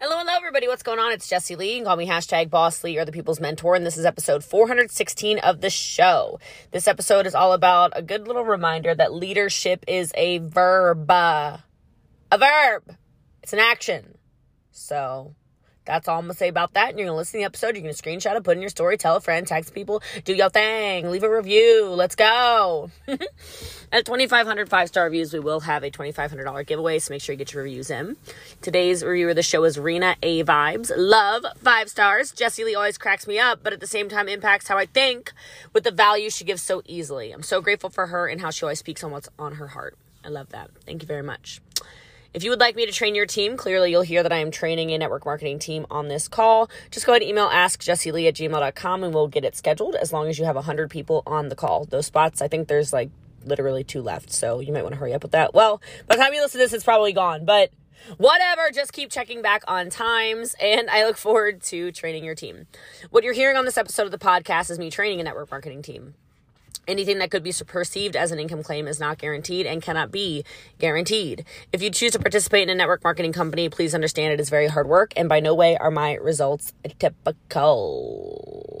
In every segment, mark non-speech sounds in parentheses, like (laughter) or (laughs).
Hello, hello, everybody. What's going on? It's Jessie Lee. You can call me hashtag Boss Lee or the People's Mentor, and this is episode 416 of the show. This episode is all about a good little reminder that leadership is a verb. A verb. It's an action. So that's all I'm gonna say about that. And you're gonna listen to the episode. You're gonna screenshot it, put in your story, tell a friend, text people, do your thing, leave a review. Let's go. (laughs) At 2,500 five star reviews, we will have a $2,500 giveaway. So make sure you get your reviews in. Today's reviewer of the show is Rena A Vibes. Love five stars. Jessie Lee always cracks me up, but at the same time impacts how I think with the value she gives so easily. I'm so grateful for her and how she always speaks on what's on her heart. I love that. Thank you very much. If you would like me to train your team, clearly you'll hear that I am training a network marketing team on this call. Just go ahead and email askjessielee at gmail.com and we'll get it scheduled as long as you have 100 people on the call. Those spots, I think there's like literally two left, so you might want to hurry up with that. Well, by the time you listen to this, it's probably gone, but whatever, just keep checking back on times, and I look forward to training your team. What you're hearing on this episode of the podcast is me training a network marketing team. Anything that could be perceived as an income claim is not guaranteed and cannot be guaranteed. If you choose to participate in a network marketing company, please understand it is very hard work, and by no way are my results typical.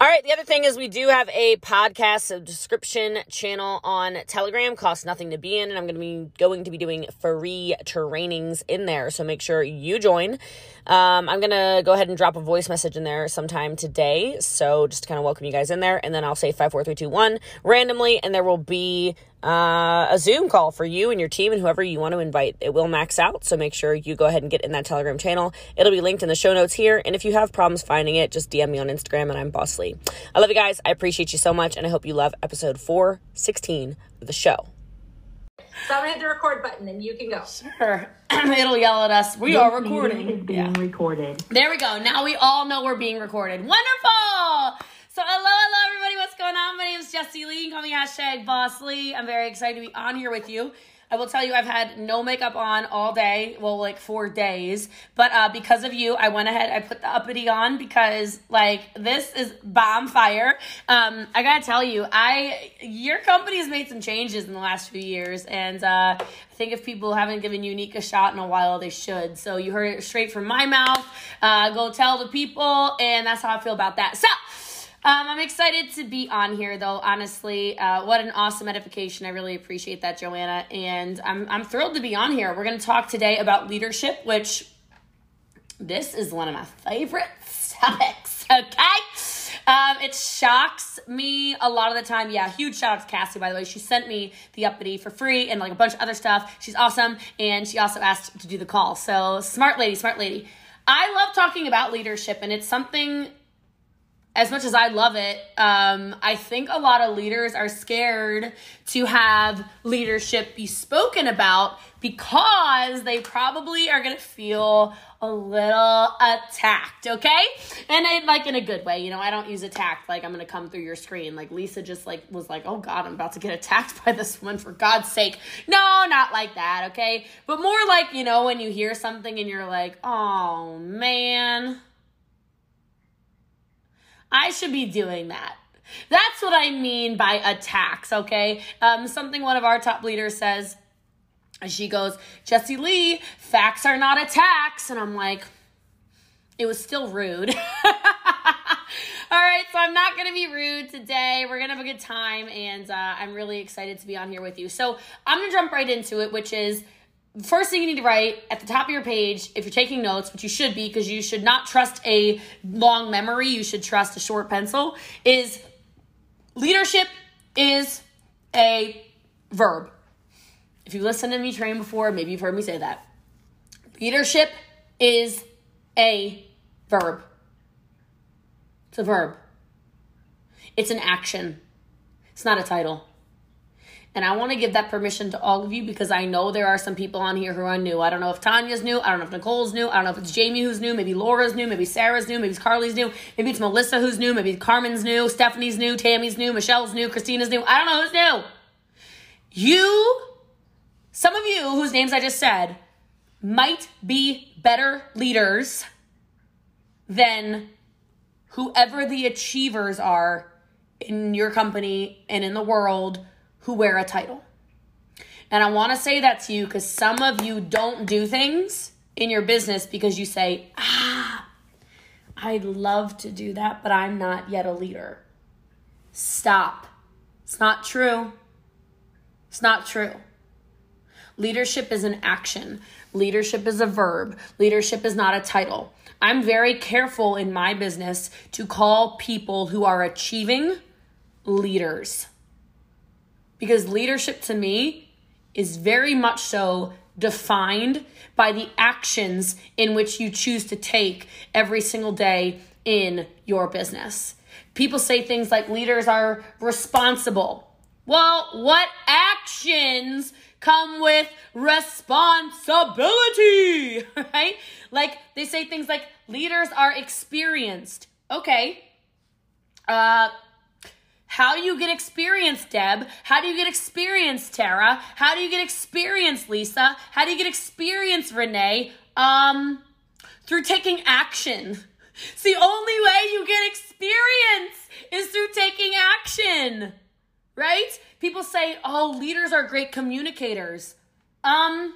All right, the other thing is we do have a podcast subscription channel on Telegram. Costs nothing to be in, and I'm going to be going to be doing free trainings in there. So make sure you join. Um, I'm going to go ahead and drop a voice message in there sometime today. So just kind of welcome you guys in there, and then I'll say five, four, three, two, one randomly, and there will be uh, a Zoom call for you and your team and whoever you want to invite. It will max out, so make sure you go ahead and get in that Telegram channel. It'll be linked in the show notes here. And if you have problems finding it, just DM me on Instagram and I'm Boss Lee. I love you guys. I appreciate you so much, and I hope you love episode 416 of the show. So I'm gonna hit the record button and you can go. Sure. (clears throat) It'll yell at us. We are This meeting recording. is being recorded. There we go. Now we all know we're being recorded. Wonderful. So hello, hello everybody. What's going on? My name is Jessie Lee. Call me hashtag Boss Lee. I'm very excited to be on here with you. I will tell you, I've had no makeup on all day. Well, like four days. But uh, because of you, I went ahead. I put the uppity on because like this is bomb fire. Um, I gotta tell you, I your company has made some changes in the last few years, and uh, I think if people haven't given Younique a shot in a while, they should. So you heard it straight from my mouth. Uh, go tell the people, and that's how I feel about that. So. Um, I'm excited to be on here, though. Honestly, uh, what an awesome edification! I really appreciate that, Joanna, and I'm I'm thrilled to be on here. We're going to talk today about leadership, which this is one of my favorite (laughs) topics. Okay, um, it shocks me a lot of the time. Yeah, huge shout out to Cassie, by the way. She sent me the uppity for free and like a bunch of other stuff. She's awesome, and she also asked to do the call. So smart lady, smart lady. I love talking about leadership, and it's something as much as I love it, um, I think a lot of leaders are scared to have leadership be spoken about because they probably are going to feel a little attacked, okay? And I, like in a good way, you know, I don't use attacked like I'm going to come through your screen. Like Lisa just like was like, "Oh god, I'm about to get attacked (laughs) by this one for God's sake." No, not like that, okay? But more like, you know, when you hear something and you're like, "Oh man, I should be doing that. That's what I mean by attacks, okay? Um, something one of our top leaders says, and she goes, Jessie Lee, facts are not attacks. And I'm like, it was still rude. (laughs) All right, so I'm not gonna be rude today. We're gonna have a good time, and uh, I'm really excited to be on here with you. So I'm gonna jump right into it, which is first thing you need to write at the top of your page if you're taking notes which you should be because you should not trust a long memory you should trust a short pencil is leadership is a verb. If you listened to me train before maybe you've heard me say that. Leadership is a verb. It's a verb. It's an action. It's not a title and I want to give that permission to all of you because I know there are some people on here who are new. I don't know if Tanya's new. I don't know if Nicole's new. I don't know if it's Jamie who's new. Maybe Laura's new. Maybe Sarah's new. Maybe it's Carly's new. Maybe it's Melissa who's new. Maybe Carmen's new. Stephanie's new. Tammy's new. Michelle's new. Christina's new. I don't know who's new. You, some of you whose names I just said, might be better leaders than whoever the achievers are in your company and in the world who wear a title. And I want to say that to you because some of you don't do things in your business because you say, ah, I'd love to do that, but I'm not yet a leader. Stop. It's not true. It's not true. Leadership is an action. Leadership is a verb. Leadership is not a title. I'm very careful in my business to call people who are achieving leaders. Because leadership to me is very much so defined by the actions in which you choose to take every single day in your business. People say things like leaders are responsible. Well, what actions come with responsibility, (laughs) right? Like they say things like leaders are experienced. Okay. Uh how do you get experience, Deb? How do you get experience, Tara? How do you get experience, Lisa? How do you get experience, Renee? Um, through taking action. It's the only way you get experience is through taking action. Right? People say, "Oh, leaders are great communicators." Um,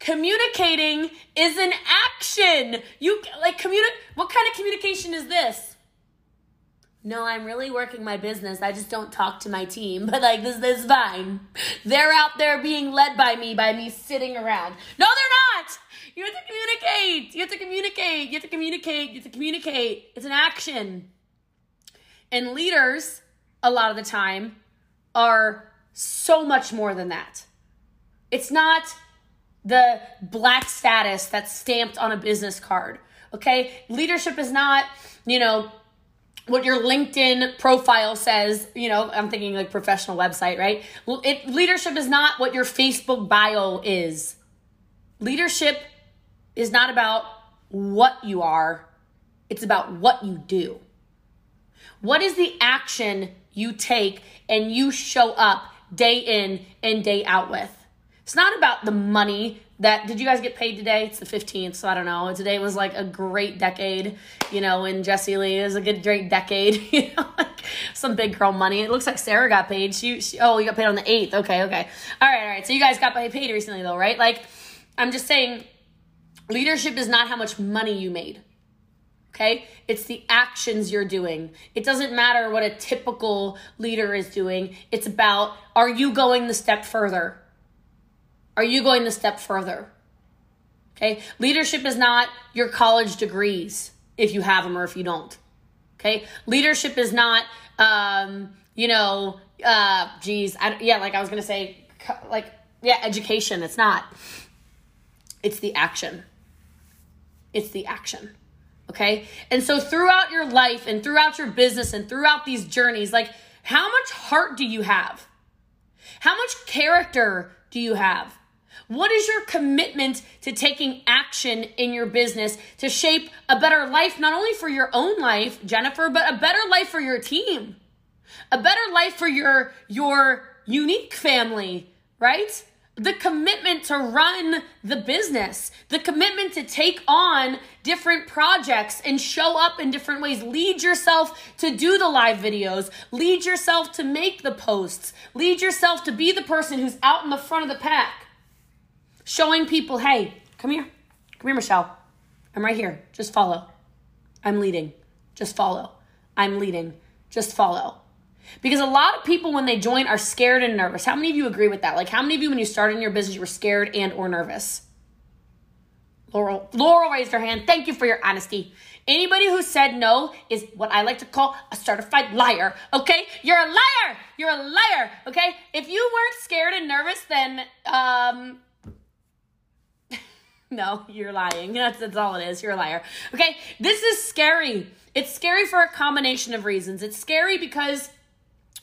communicating is an action. You like communicate. What kind of communication is this? No, I'm really working my business. I just don't talk to my team. (laughs) But like this, this is fine. They're out there being led by me, by me sitting around. No, they're not. You have to communicate. You have to communicate. You have to communicate. You have to communicate. It's an action. And leaders, a lot of the time, are so much more than that. It's not the black status that's stamped on a business card. Okay? Leadership is not, you know, what your LinkedIn profile says, you know, I'm thinking like professional website, right? It, leadership is not what your Facebook bio is. Leadership is not about what you are, it's about what you do. What is the action you take and you show up day in and day out with? It's not about the money that did you guys get paid today? It's the 15th, so I don't know. Today was like a great decade, you know, and Jessie Lee is a good great decade, (laughs) you know, like some big girl money. It looks like Sarah got paid. She, she oh, you got paid on the 8th. Okay, okay. All right, all right. So you guys got paid recently though, right? Like I'm just saying leadership is not how much money you made. Okay? It's the actions you're doing. It doesn't matter what a typical leader is doing. It's about are you going the step further? Are you going the step further? Okay. Leadership is not your college degrees if you have them or if you don't. Okay. Leadership is not, um, you know, uh, geez, I, yeah, like I was going to say, like, yeah, education. It's not. It's the action. It's the action. Okay. And so throughout your life and throughout your business and throughout these journeys, like, how much heart do you have? How much character do you have? What is your commitment to taking action in your business to shape a better life, not only for your own life, Jennifer, but a better life for your team, a better life for your, your Younique family, right? The commitment to run the business, the commitment to take on different projects and show up in different ways. Lead yourself to do the live videos, lead yourself to make the posts, lead yourself to be the person who's out in the front of the pack showing people, hey, come here. Come here, Michelle. I'm right here. Just follow. I'm leading. Just follow. I'm leading. Just follow. Because a lot of people when they join are scared and nervous. How many of you agree with that? Like how many of you when you started in your business you were scared and or nervous? Laurel Laurel raised her hand. Thank you for your honesty. Anybody who said no is what I like to call a certified liar. Okay? You're a liar. You're a liar. Okay? If you weren't scared and nervous then um (laughs) no, you're lying. (laughs) That's, that's all it is. You're a liar. Okay, this is scary. It's scary for a combination of reasons. It's scary because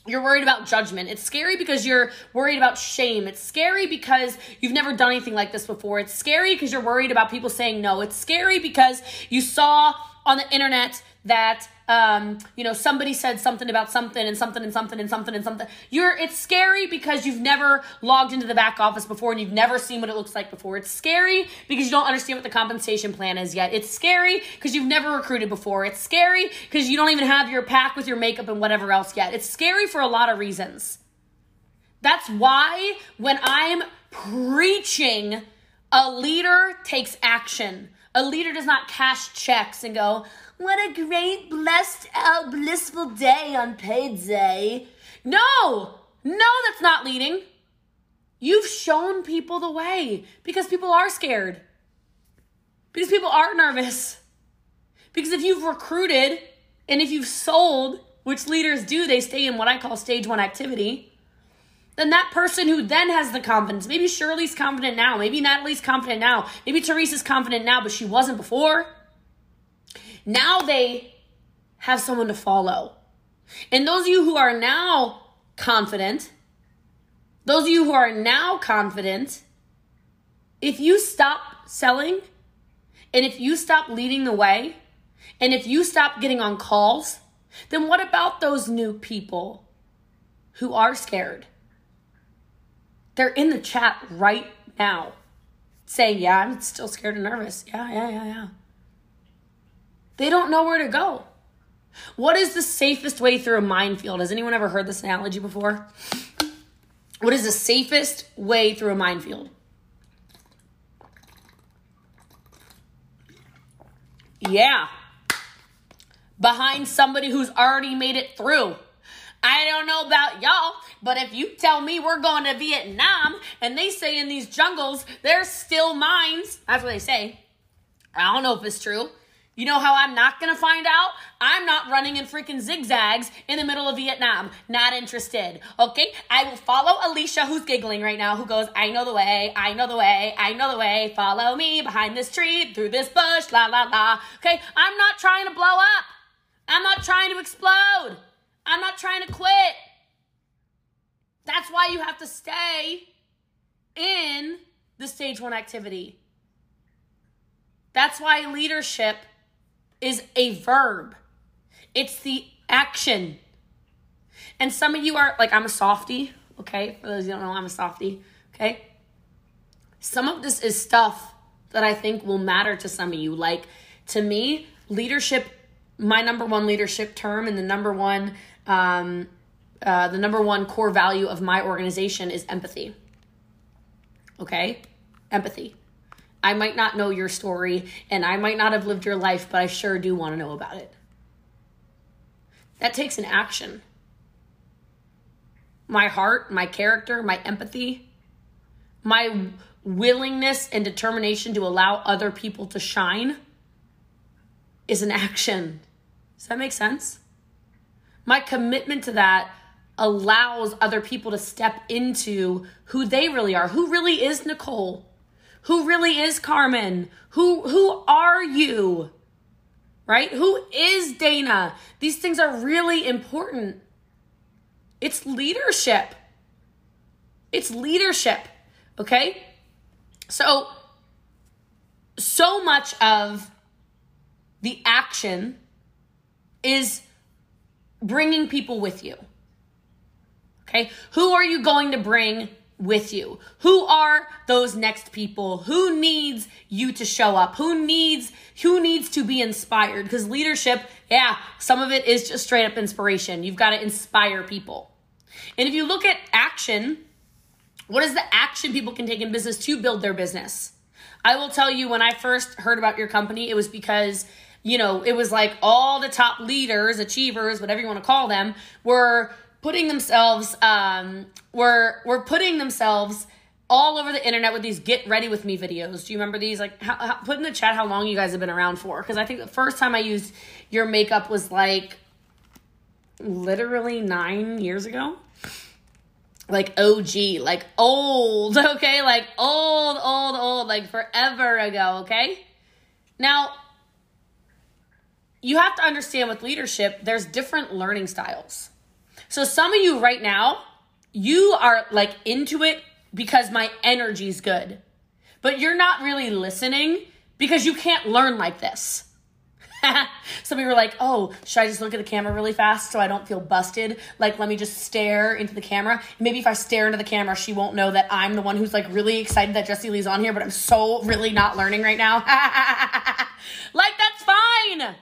you're worried about judgment. It's scary because you're worried about shame. It's scary because you've never done anything like this before. It's scary because you're worried about people saying no. It's scary because you saw on the internet that um, you know, somebody said something about something and something and something and something and something. You're it's scary because you've never logged into the back office before and you've never seen what it looks like before. It's scary because you don't understand what the compensation plan is yet. It's scary because you've never recruited before. It's scary because you don't even have your pack with your makeup and whatever else yet. It's scary for a lot of reasons. That's why when I'm preaching A leader takes action. A leader does not cash checks and go, What a great, blessed, uh, blissful day on payday. No, no, that's not leading. You've shown people the way because people are scared, because people are nervous. Because if you've recruited and if you've sold, which leaders do, they stay in what I call stage one activity then that person who then has the confidence, maybe Shirley's confident now, maybe Natalie's confident now, maybe Teresa's confident now, but she wasn't before. Now they have someone to follow. And those of you who are now confident, those of you who are now confident, if you stop selling and if you stop leading the way and if you stop getting on calls, then what about those new people who are scared? They're in the chat right now saying, Yeah, I'm still scared and nervous. Yeah, yeah, yeah, yeah. They don't know where to go. What is the safest way through a minefield? Has anyone ever heard this analogy before? What is the safest way through a minefield? Yeah. Behind somebody who's already made it through. I don't know about y'all, but if you tell me we're going to Vietnam and they say in these jungles there's still mines, that's what they say. I don't know if it's true. You know how I'm not gonna find out? I'm not running in freaking zigzags in the middle of Vietnam. Not interested. Okay? I will follow Alicia, who's giggling right now, who goes, I know the way, I know the way, I know the way. Follow me behind this tree, through this bush, la la la. Okay? I'm not trying to blow up. I'm not trying to explode. I'm not trying to quit. That's why you have to stay in the stage one activity. That's why leadership is a verb, it's the action. And some of you are like, I'm a softie, okay? For those who don't know, I'm a softie, okay? Some of this is stuff that I think will matter to some of you. Like, to me, leadership, my number one leadership term and the number one um, uh, the number one core value of my organization is empathy. Okay? Empathy. I might not know your story and I might not have lived your life, but I sure do want to know about it. That takes an action. My heart, my character, my empathy, my willingness and determination to allow other people to shine is an action. Does that make sense? My commitment to that allows other people to step into who they really are. Who really is Nicole? Who really is Carmen? Who who are you? Right? Who is Dana? These things are really important. It's leadership. It's leadership. Okay? So so much of the action is bringing people with you. Okay? Who are you going to bring with you? Who are those next people? Who needs you to show up? Who needs who needs to be inspired? Because leadership, yeah, some of it is just straight up inspiration. You've got to inspire people. And if you look at action, what is the action people can take in business to build their business? I will tell you when I first heard about your company, it was because you know, it was like all the top leaders, achievers, whatever you want to call them, were putting themselves, um, were were putting themselves all over the internet with these get ready with me videos. Do you remember these? Like, how, how, put in the chat how long you guys have been around for. Because I think the first time I used your makeup was like literally nine years ago. Like OG, like old, (laughs) okay? Like old, old, old, like forever ago, okay? Now, you have to understand with leadership, there's different learning styles. So some of you right now, you are like into it because my energy's good. But you're not really listening because you can't learn like this. (laughs) Some of you are like, oh, should I just look at the camera really fast so I don't feel busted? Like, let me just stare into the camera. Maybe if I stare into the camera, she won't know that I'm the one who's like really excited that Jessie Lee's on here, but I'm so really not learning right now. (laughs) like, that's fine.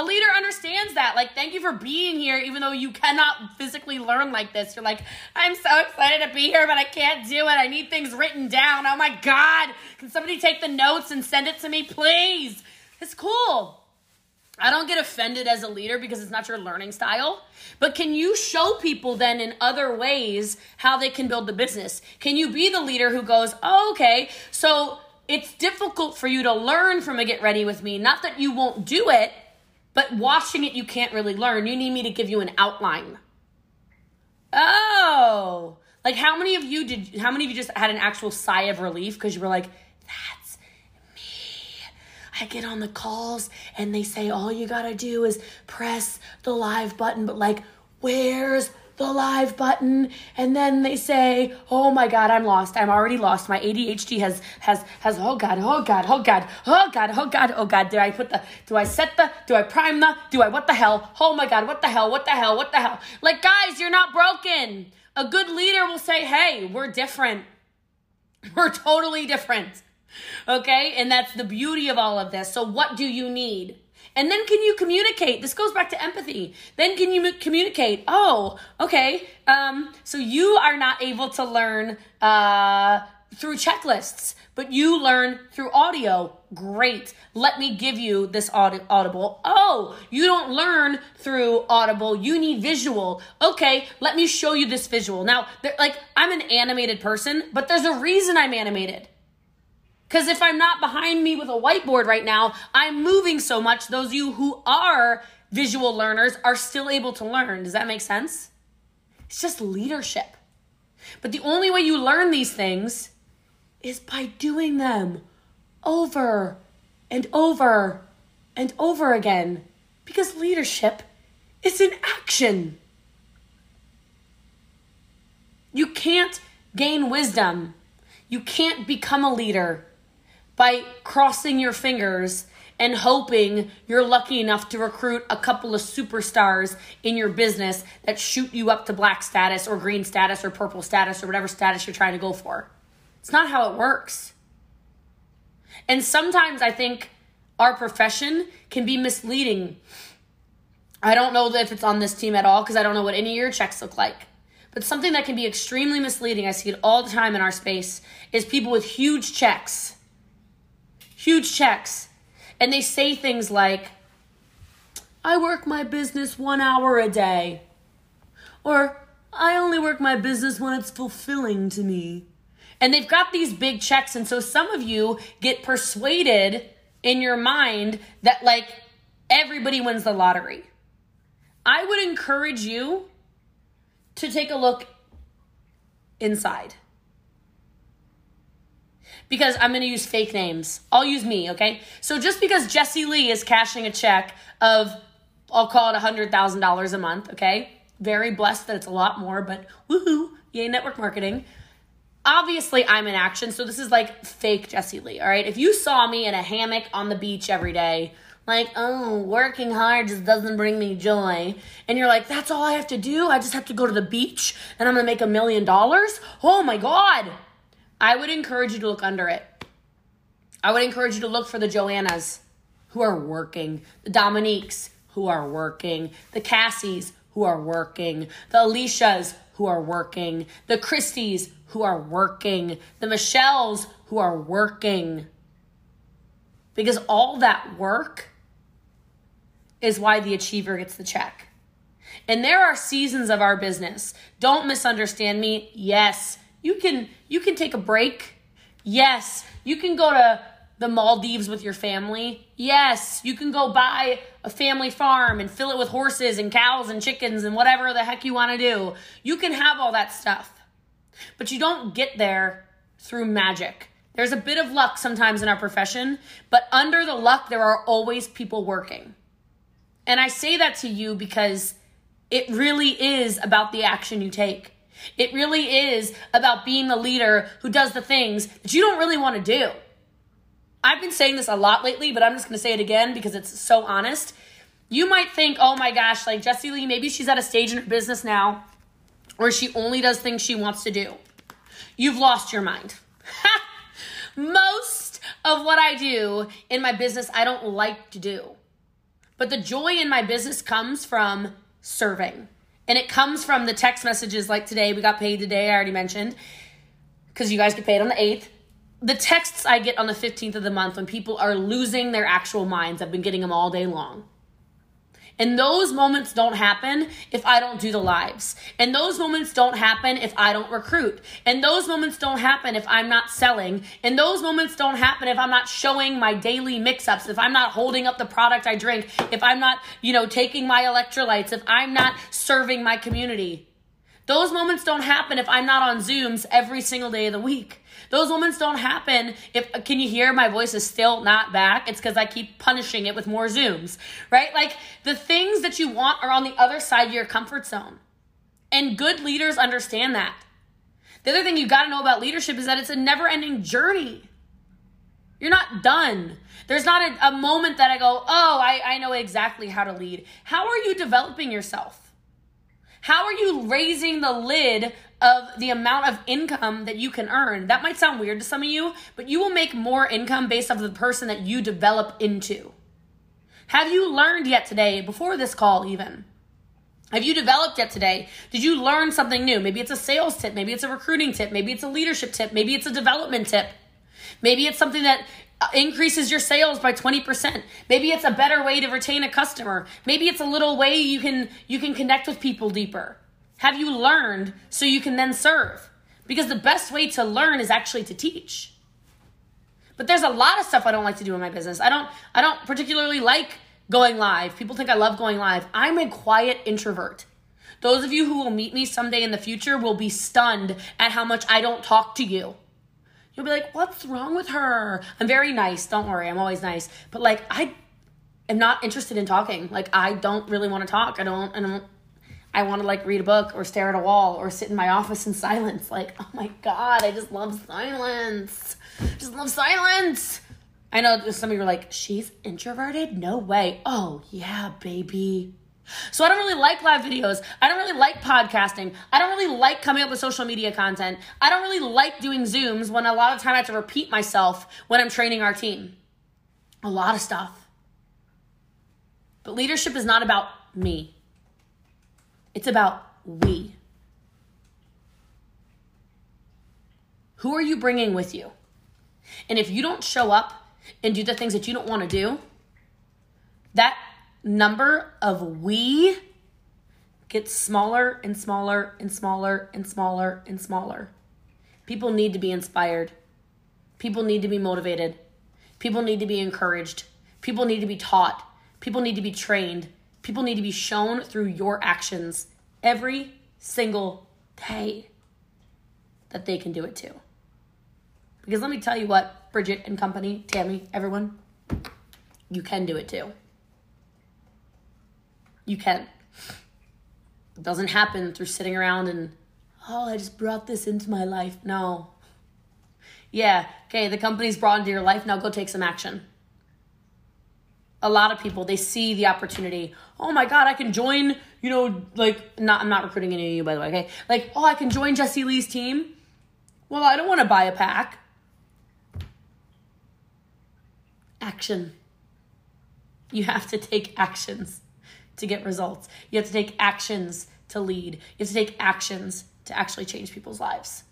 A leader understands that. Like, thank you for being here, even though you cannot physically learn like this. You're like, I'm so excited to be here, but I can't do it. I need things written down. Oh my God. Can somebody take the notes and send it to me, please? It's cool. I don't get offended as a leader because it's not your learning style. But can you show people then in other ways how they can build the business? Can you be the leader who goes, oh, okay, so it's difficult for you to learn from a get ready with me. Not that you won't do it, but watching it, you can't really learn. You need me to give you an outline. Oh, like how many of you did, how many of you just had an actual sigh of relief because you were like, that's me. I get on the calls and they say, all you gotta do is press the live button, but like, where's the live button and then they say oh my god i'm lost. I'm already lost. My adhd has has has oh god oh god oh god oh god oh god oh god. Do i put the do i set the do i prime the do i what the hell? Oh my god what the hell what the hell what the hell? Like guys you're not broken. A good leader will say hey we're different. (laughs) We're totally different. Okay? And that's the beauty of all of this. So what do you need and then can you communicate? This goes back to empathy. Then can you communicate? Oh, okay. Um, so you are not able to learn uh, through checklists, but you learn through audio. Great. Let me give you this aud- audible. Oh, you don't learn through audible. You need visual. Okay, let me show you this visual. Now, like I'm an animated person, but there's a reason I'm animated. Because if I'm not behind me with a whiteboard right now, I'm moving so much. Those of you who are visual learners are still able to learn. Does that make sense? It's just leadership. But the only way you learn these things is by doing them over and over and over again. Because leadership is an action. You can't gain wisdom. You can't become a leader by crossing your fingers and hoping you're lucky enough to recruit a couple of superstars in your business that shoot you up to black status or green status or purple status or whatever status you're trying to go for. It's not how it works. And sometimes I think our profession can be misleading. I don't know if it's on this team at all because I don't know what any of your checks look like. But something that can be extremely misleading, I see it all the time in our space, is people with huge checks huge checks. And they say things like, I work my business one hour a day. Or, I only work my business when it's fulfilling to me. And they've got these big checks. And so some of you get persuaded in your mind that, like, everybody wins the lottery. I would encourage you to take a look inside because I'm going to use fake names. I'll use me, okay? So just because Jessie Lee is cashing a check of, I'll call it $100,000 a month, okay? Very blessed that it's a lot more, but woohoo, yay, network marketing. Obviously, I'm in action, so this is like fake Jessie Lee, all right? If you saw me in a hammock on the beach every day, like, oh, working hard just doesn't bring me joy. And you're like, that's all I have to do? I just have to go to the beach and I'm gonna make a million dollars? Oh my God. I would encourage you to look under it. I would encourage you to look for the Joannas who are working, the Dominiques who are working, the Cassies who are working, the Alicias who are working, the Christies who are working, the Michelles who are working. Because all that work is why the achiever gets the check. And there are seasons of our business. Don't misunderstand me. Yes, you can you can take a break. Yes, you can go to the Maldives with your family. Yes, you can go buy a family farm and fill it with horses and cows and chickens and whatever the heck you want to do. You can have all that stuff. But you don't get there through magic. There's a bit of luck sometimes in our profession, but under the luck, there are always people working. And I say that to you because it really is about the action you take. It really is about being the leader who does the things that you don't really want to do. I've been saying this a lot lately, but I'm just going to say it again because it's so honest. You might think, oh my gosh, like Jessie Lee, maybe she's at a stage in her business now where she only does things she wants to do. You've lost your mind. (laughs) Most of what I do in my business, I don't like to do. But the joy in my business comes from serving. And it comes from the text messages like today, we got paid today, I already mentioned, because you guys get paid on the 8th. The texts I get on the 15th of the month when people are losing their actual minds, I've been getting them all day long. And those moments don't happen if I don't do the lives. And those moments don't happen if I don't recruit. And those moments don't happen if I'm not selling. And those moments don't happen if I'm not showing my daily mix ups, if I'm not holding up the product I drink, if I'm not, you know, taking my electrolytes, if I'm not serving my community. Those moments don't happen if I'm not on Zooms every single day of the week. Those moments don't happen if can you hear my voice is still not back? It's cuz I keep punishing it with more zooms, right? Like the things that you want are on the other side of your comfort zone. And good leaders understand that. The other thing you got to know about leadership is that it's a never-ending journey. You're not done. There's not a, a moment that I go, oh, I, I know exactly how to lead. How are you developing yourself? How are you raising the lid of the amount of income that you can earn. That might sound weird to some of you, but you will make more income based off of the person that you develop into. Have you learned yet today, before this call even? Have you developed yet today? Did you learn something new? Maybe it's a sales tip, maybe it's a recruiting tip, maybe it's a leadership tip, maybe it's a development tip. Maybe it's something that increases your sales by 20%. Maybe it's a better way to retain a customer. Maybe it's a little way you can you can connect with people deeper have you learned so you can then serve? Because the best way to learn is actually to teach. But there's a lot of stuff I don't like to do in my business. I don't I don't particularly like going live. People think I love going live. I'm a quiet introvert. Those of you who will meet me someday in the future will be stunned at how much I don't talk to you. You'll be like, "What's wrong with her?" I'm very nice. Don't worry. I'm always nice. But like I am not interested in talking. Like I don't really want to talk. I don't I don't I want to like read a book or stare at a wall or sit in my office in (laughs) silence. Like, oh my God, I just love silence. Just love silence. I know some of you are like, she's introverted? No way. Oh, yeah, baby. So I don't really like live videos. I don't really like podcasting. I don't really like coming up with social media content. I don't really like doing Zooms when a lot of time I have to repeat myself when I'm training our team. A lot of stuff. But leadership is not about me. It's about we. Who are you bringing with you? And if you don't show up and do the things that you don't want to do, that number of we gets smaller and smaller and smaller and smaller and smaller. People need to be inspired. People need to be motivated. People need to be encouraged. People need to be taught. People need to be trained. People need to be shown through your actions every single day that they can do it too. Because let me tell you what, Bridget and company, Tammy, everyone, you can do it too. You can. It doesn't happen through sitting around and, oh, I just brought this into my life. No. Yeah, okay, the company's brought into your life. Now go take some action a lot of people they see the opportunity oh my god i can join you know like not i'm not recruiting any of you by the way okay like oh i can join jessie lee's team well i don't want to buy a pack action you have to take actions to get results. You have to take actions to lead. You have to take actions to actually change people's lives